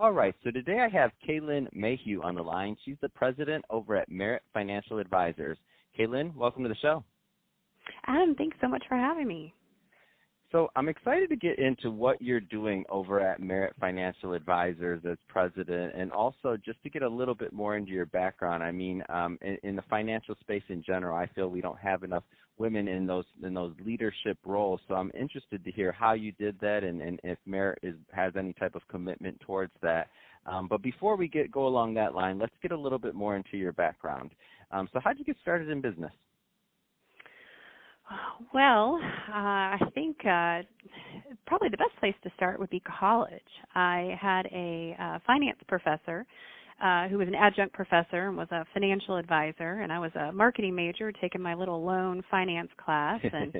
All right, so today I have Kaylin Mayhew on the line. She's the president over at Merit Financial Advisors. Kaylin, welcome to the show. Adam, thanks so much for having me. So I'm excited to get into what you're doing over at Merit Financial Advisors as president, and also just to get a little bit more into your background. I mean, um, in, in, the financial space in general, I feel we don't have enough women in those in those leadership roles. So I'm interested to hear how you did that, and, and if Merit is, has any type of commitment towards that. Um, but before we get go along that line, let's get a little bit more into your background. Um, so how did you get started in business? Well, uh, I think uh, probably the best place to start would be college. I had a uh, finance professor uh, who was an adjunct professor and was a financial advisor, and I was a marketing major taking my little loan finance class and.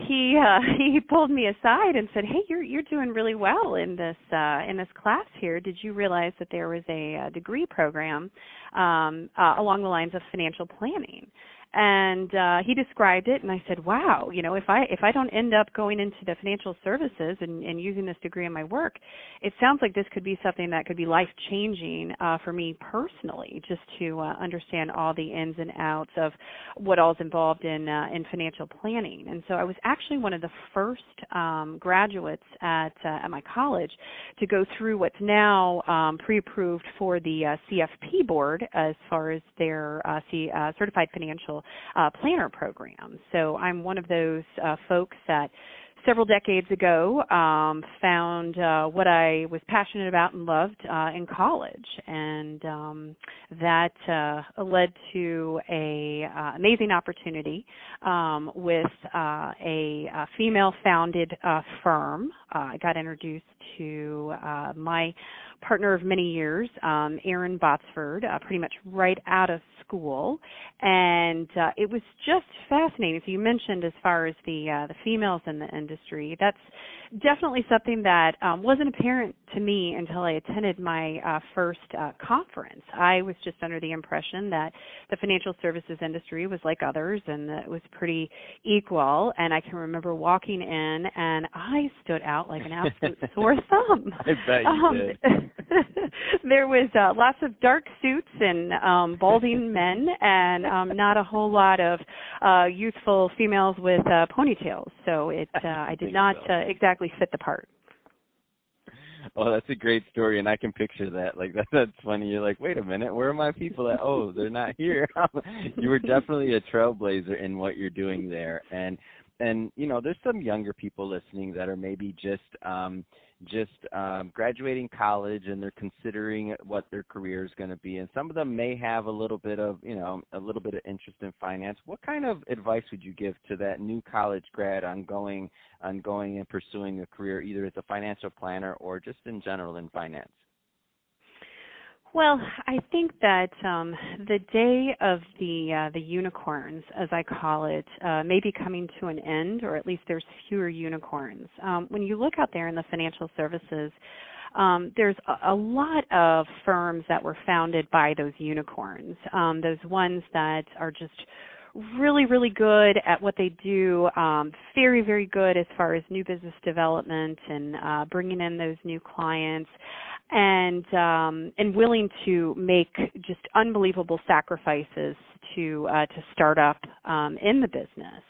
he uh he pulled me aside and said hey you're you're doing really well in this uh in this class here did you realize that there was a, a degree program um uh, along the lines of financial planning and uh he described it and I said, "Wow, you know, if I if I don't end up going into the financial services and and using this degree in my work, it sounds like this could be something that could be life-changing uh for me personally just to uh understand all the ins and outs of what all's involved in uh in financial planning." And so I was actually one of the first um graduates at uh, at my college to go through what's now um pre-approved for the uh, CFP board as far as their C, certified financial uh, planner program. So I'm one of those uh, folks that several decades ago um, found uh, what I was passionate about and loved uh, in college, and um, that uh, led to a uh, amazing opportunity um, with uh, a, a female-founded uh, firm. I got introduced to my partner of many years, um, Erin Botsford, pretty much right out of school, and it was just fascinating. So you mentioned as far as the the females in the industry, that's definitely something that um, wasn't apparent to me until I attended my uh, first uh, conference. I was just under the impression that the financial services industry was like others and that it was pretty equal. And I can remember walking in and I stood out like an absolute sore thumb. I bet you um, did. there was uh, lots of dark suits and um, balding men, and um, not a whole lot of uh, youthful females with uh, ponytails. So it, uh, I did not uh, exactly fit the part. Oh, that's a great story, and I can picture that. Like that, that's funny. You're like, wait a minute, where are my people at? Oh, they're not here. you were definitely a trailblazer in what you're doing there, and and you know, there's some younger people listening that are maybe just um just um, graduating college and they're considering what their career is going to be. And some of them may have a little bit of you know a little bit of interest in finance. What kind of advice would you give to that new college grad on going on going and pursuing a career either as a financial planner or just in general in finance well, I think that um, the day of the uh, the unicorns, as I call it, uh, may be coming to an end, or at least there's fewer unicorns. Um, when you look out there in the financial services, um, there's a, a, lot of firms that were founded by those unicorns, um, those ones that are just really, really good at what they do. Um, very, very good as far as new business development and uh, bringing in those new clients and um, and willing to make just unbelievable sacrifices to uh, to start up um, in the business.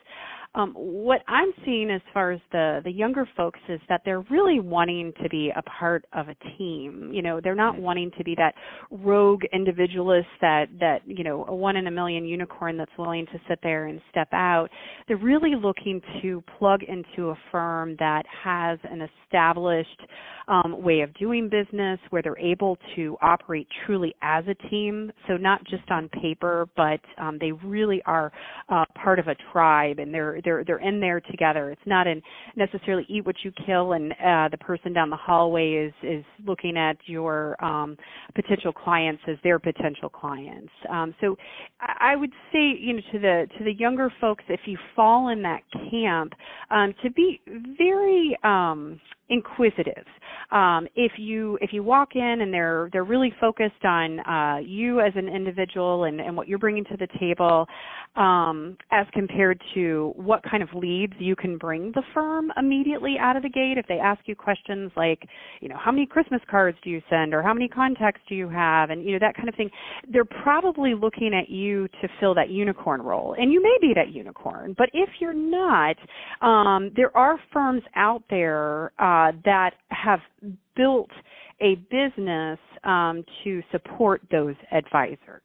Um, what I'm seeing as far as the the younger folks is that they're really wanting to be a part of a team. You know, they're not wanting to be that rogue individualist that that you know a one in a million unicorn that's willing to sit there and step out. They're really looking to plug into a firm that has an established um, way of doing business, where they're able to operate truly as a team. So not just on paper, but um, they really are uh, part of a tribe, and they're they're they're in there together. It's not in necessarily eat what you kill, and uh, the person down the hallway is is looking at your um, potential clients as their potential clients. Um, so I would say, you know, to the to the younger folks, if you fall in that camp, um, to be very um, inquisitive. Um, if you if you walk in and they're they're really focused on uh, you as an individual and, and what you're bringing to the table, um, as compared to what kind of leads you can bring the firm immediately out of the gate. If they ask you questions like, you know, how many Christmas cards do you send, or how many contacts do you have, and you know that kind of thing, they're probably looking at you to fill that unicorn role, and you may be that unicorn. But if you're not, um, there are firms out there. Uh, uh, that have built a business um, to support those advisors.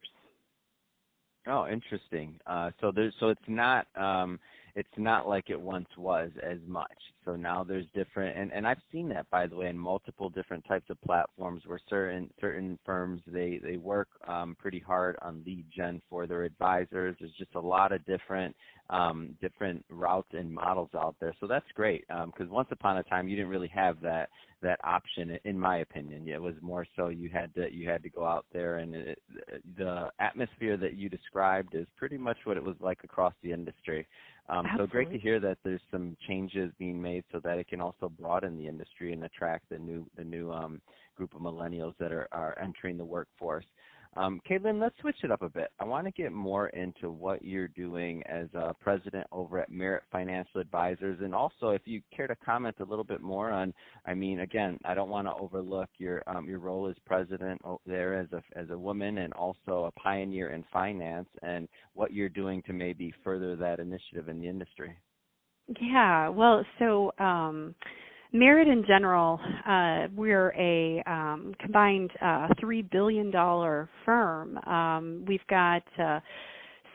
Oh, interesting. Uh, so there's so it's not um, it's not like it once was as much. So now there's different, and, and I've seen that by the way in multiple different types of platforms where certain certain firms they they work um, pretty hard on lead gen for their advisors. There's just a lot of different um, different routes and models out there. So that's great because um, once upon a time you didn't really have that that option in my opinion it was more so you had to you had to go out there and it, the atmosphere that you described is pretty much what it was like across the industry um, so great to hear that there's some changes being made so that it can also broaden the industry and attract the new the new um, group of millennials that are, are entering the workforce. Um, Caitlin, let's switch it up a bit. I want to get more into what you're doing as a president over at Merit Financial Advisors, and also if you care to comment a little bit more on. I mean, again, I don't want to overlook your um, your role as president there as a as a woman, and also a pioneer in finance, and what you're doing to maybe further that initiative in the industry. Yeah, well, so. Um, Merit in general, uh, we're a um, combined uh, $3 billion firm. Um, we've got uh,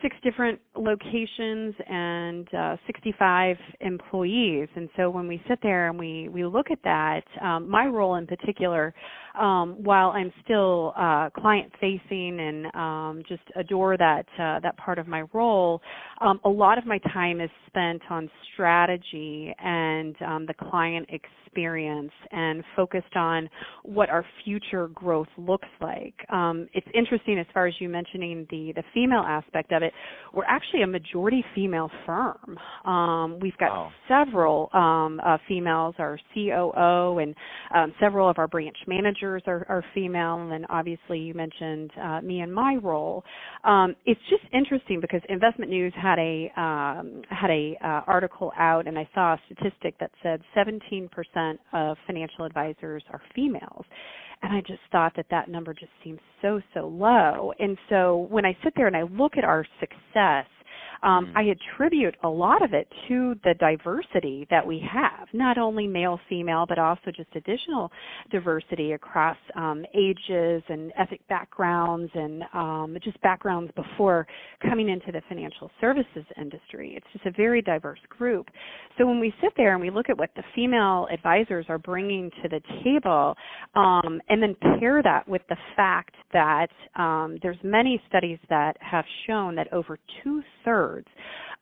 six different locations and uh, 65 employees. And so when we sit there and we, we look at that, um, my role in particular, um, while I'm still uh, client facing and um, just adore that uh, that part of my role, um, a lot of my time is spent on strategy and um, the client experience and focused on what our future growth looks like. Um, it's interesting as far as you mentioning the the female aspect of it. We're actually a majority female firm. Um, we've got wow. several um, uh, females, our COO and um, several of our branch managers are, are female, and then obviously you mentioned uh, me and my role. Um, it's just interesting because Investment News had a um, had a uh, article out, and I saw a statistic that said 17% of financial advisors are females and I just thought that that number just seems so so low. And so when I sit there and I look at our success um, mm. I attribute a lot of it to the diversity that we have, not only male, female, but also just additional diversity across um, ages and ethnic backgrounds and um, just backgrounds before coming into the financial services industry. It's just a very diverse group. So when we sit there and we look at what the female advisors are bringing to the table, um, and then pair that with the fact that um, there's many studies that have shown that over two thirds thirds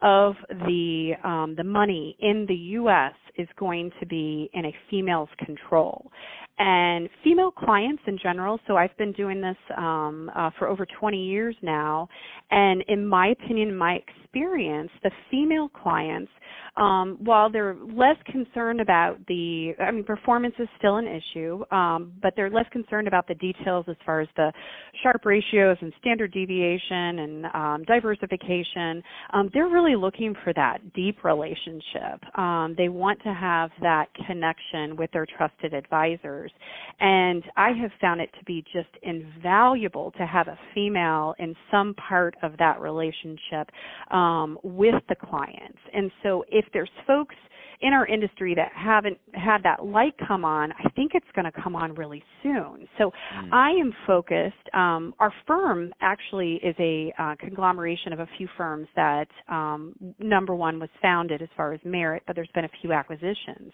of the um, the money in the U.S. is going to be in a female's control, and female clients in general. So I've been doing this um, uh, for over 20 years now, and in my opinion, my experience, the female clients um, while they're less concerned about the, I mean, performance is still an issue, um, but they're less concerned about the details as far as the Sharpe ratios and standard deviation and um, diversification. Um, they're really looking for that deep relationship. Um, they want to have that connection with their trusted advisors. And I have found it to be just invaluable to have a female in some part of that relationship um, with the clients. And so if there's folks in our industry that haven't had that light come on, I think it's going to come on really soon. So mm. I am focused. Um, our firm actually is a uh, conglomeration of a few firms that, um, number one, was founded as far as merit, but there's been a few acquisitions.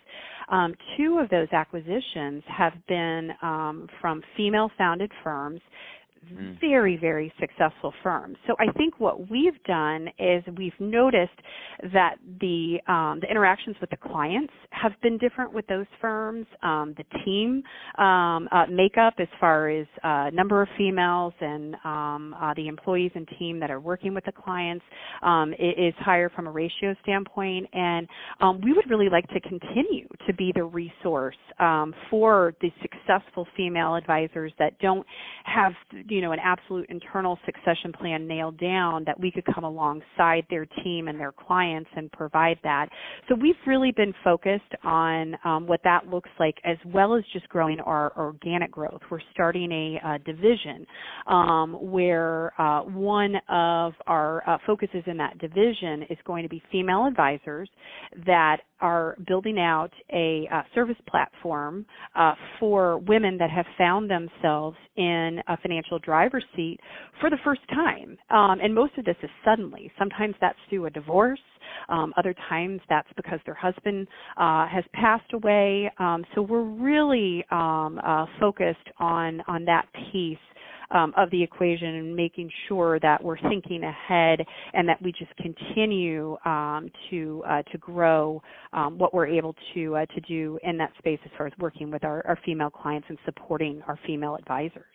Um, two of those acquisitions have been um, from female founded firms mm. very, very successful firms. So I think what we've done is we've noticed that the um, the interactions with the clients have been different with those firms. Um, the team um, uh, makeup, as far as uh, number of females and um, uh, the employees and team that are working with the clients, um, is higher from a ratio standpoint. And um, we would really like to continue to be the resource for the successful female advisors that don't have you know an absolute internal succession plan nailed down that we could come alongside their team and their clients and provide that. So we've really been focused on um, what that looks like as well as just growing our organic growth. We're starting a, a division um, where uh, one of our uh, focuses in that division is going to be female advisors that are building out a uh, service platform uh, for women that have found themselves in a financial driver's seat for the first time. Um, and most of this is suddenly. Sometimes that's through a divorce. Um, other times that's because their husband uh, has passed away. Um, so we're really um, uh, focused on on that piece um, of the equation and making sure that we're thinking ahead and that we just continue um, to uh, to grow um, what we're able to uh, to do in that space as far as working with our, our female clients and supporting our female advisors.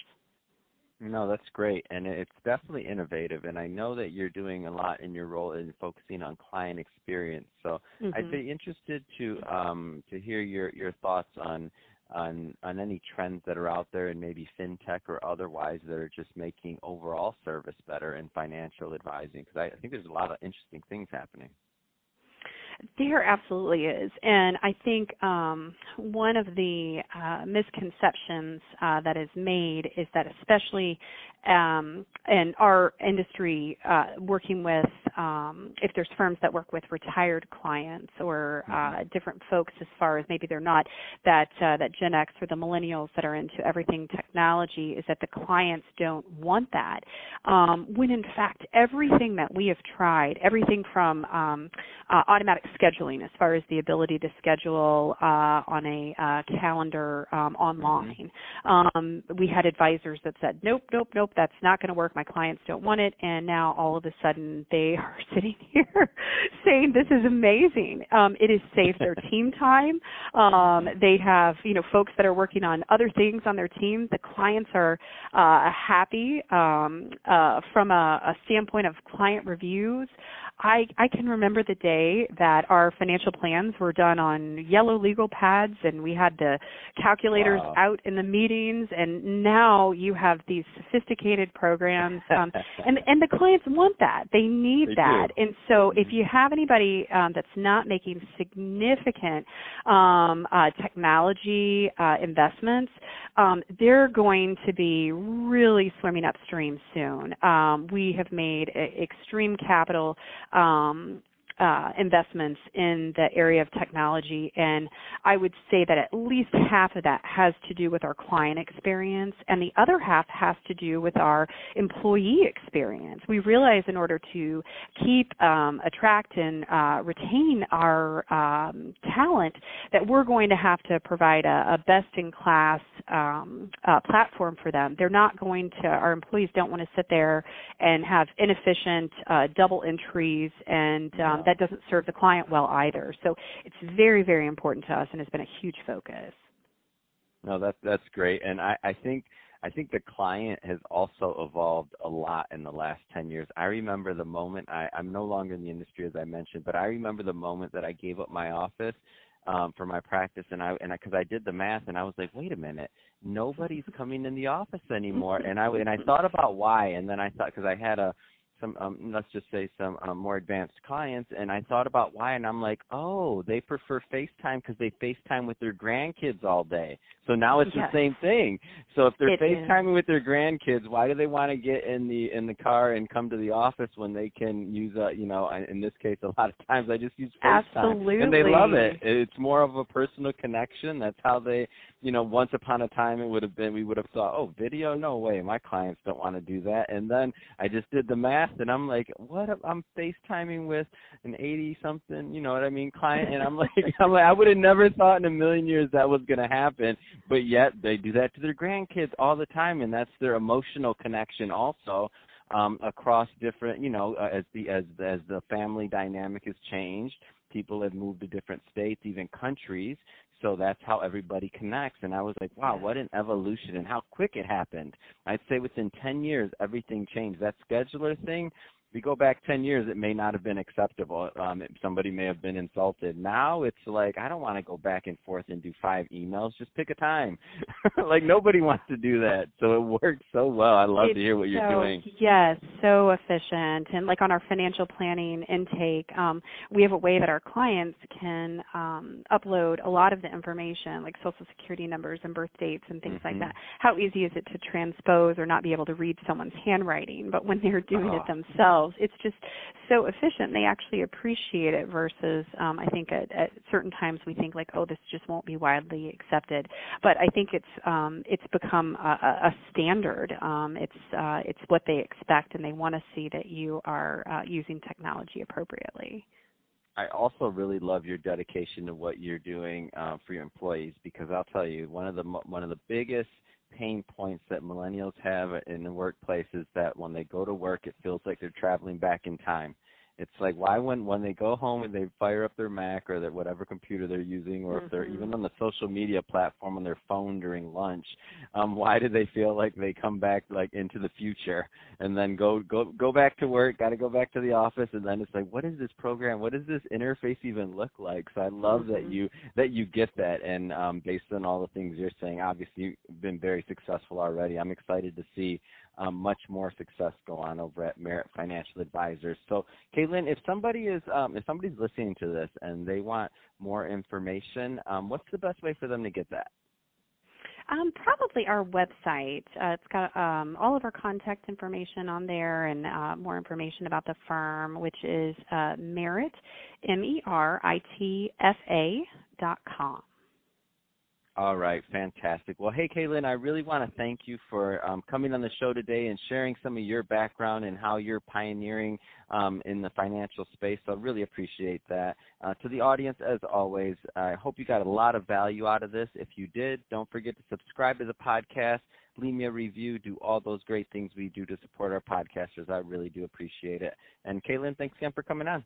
No, that's great, and it's definitely innovative. And I know that you're doing a lot in your role in focusing on client experience. So mm-hmm. I'd be interested to um, to hear your your thoughts on on on any trends that are out there and maybe fintech or otherwise that are just making overall service better in financial advising because I, I think there's a lot of interesting things happening. There absolutely is, and I think um, one of the uh, misconceptions uh, that is made is that, especially um, in our industry, uh, working with um, if there's firms that work with retired clients or uh, mm-hmm. different folks, as far as maybe they're not that uh, that Gen X or the millennials that are into everything technology, is that the clients don't want that. Um, when in fact, everything that we have tried, everything from um, uh, automatic scheduling, as far as the ability to schedule uh, on a uh, calendar um, online, mm-hmm. um, we had advisors that said, nope, nope, nope, that's not going to work. My clients don't want it, and now all of a sudden they are sitting here saying this is amazing. Um, it has saved their team time. Um, they have you know folks that are working on other things on their team. The clients are uh, happy um, uh, from a, a standpoint of client reviews. I I can remember the day that our financial plans were done on yellow legal pads and we had the calculators wow. out in the meetings and now you have these sophisticated programs um, and and the clients want that. They need they that. Do. And so if you have anybody um, that's not making significant um, uh, technology uh, investments, um, they're going to be really swimming upstream soon. Um, we have made extreme capital um, uh, investments in the area of technology, and I would say that at least half of that has to do with our client experience, and the other half has to do with our employee experience. We realize in order to keep, um, attract, and uh, retain our um, talent, that we're going to have to provide a, a best-in-class um, uh, platform for them. They're not going to. Our employees don't want to sit there and have inefficient uh, double entries and um, that doesn't serve the client well either. So it's very, very important to us and it's been a huge focus. No, that's that's great, and I, I think I think the client has also evolved a lot in the last 10 years. I remember the moment I, I'm no longer in the industry as I mentioned, but I remember the moment that I gave up my office um, for my practice, and I and because I, I did the math, and I was like, wait a minute, nobody's coming in the office anymore, and I and I thought about why, and then I thought because I had a some um, let's just say some um, more advanced clients and I thought about why and I'm like, "Oh, they prefer FaceTime because they FaceTime with their grandkids all day." So now it's yes. the same thing. So if they're it FaceTiming is. with their grandkids, why do they want to get in the in the car and come to the office when they can use a, you know, in this case a lot of times I just use FaceTime Absolutely. and they love it. It's more of a personal connection. That's how they, you know, once upon a time it would have been we would have thought, "Oh, video? No way. My clients don't want to do that." And then I just did the math and I'm like, what? I'm FaceTiming with an 80 something, you know what I mean, client, and I'm like, I'm like, I would have never thought in a million years that was gonna happen, but yet they do that to their grandkids all the time, and that's their emotional connection also um, across different, you know, uh, as the as as the family dynamic has changed, people have moved to different states, even countries. So that's how everybody connects. And I was like, wow, what an evolution and how quick it happened. I'd say within 10 years, everything changed. That scheduler thing, you go back 10 years, it may not have been acceptable. Um, somebody may have been insulted. Now it's like, I don't want to go back and forth and do five emails. Just pick a time. like nobody wants to do that. So it works so well. I love it's to hear what you're doing. Yes, so efficient. And like on our financial planning intake, um, we have a way that our clients can um, upload a lot of the information, like social security numbers and birth dates and things mm-hmm. like that. How easy is it to transpose or not be able to read someone's handwriting? But when they're doing oh. it themselves, themselves. It's just so efficient. They actually appreciate it versus um, I think at, at certain times we think like, oh, this just won't be widely accepted. But I think it's um, it's become a, a standard. Um, it's uh, it's what they expect, and they want to see that you are uh, using technology appropriately. I also really love your dedication to what you're doing uh, for your employees because I'll tell you one of the one of the biggest pain points that millennials have in the workplace is that when they go to work, it feels like they're traveling back in time. It's like why when when they go home and they fire up their Mac or their whatever computer they're using, or mm-hmm. if they're mm-hmm. even on the social media platform on their phone during lunch, um, why do they feel like they come back like into the future and then go go go back to work, got to go back to the office, and then it's like what is this program? What does this interface even look like? So I love mm-hmm. that you that you get that, and um, based on all the things you're saying, obviously you've been very successful already. I'm excited to see um, much more success go on over at Merit Financial Advisors. So, Caitlin, if somebody is um, if somebody's listening to this and they want more information, um, what's the best way for them to get that? Um, probably our website. Uh, it's got um, all of our contact information on there and uh, more information about the firm, which is uh, Merit, M E R I T F A dot com. All right, fantastic. Well, hey, Caitlin, I really want to thank you for um, coming on the show today and sharing some of your background and how you're pioneering um, in the financial space. So I really appreciate that. Uh, to the audience, as always, I hope you got a lot of value out of this. If you did, don't forget to subscribe to the podcast, leave me a review, do all those great things we do to support our podcasters. I really do appreciate it. And Caitlin, thanks again for coming on.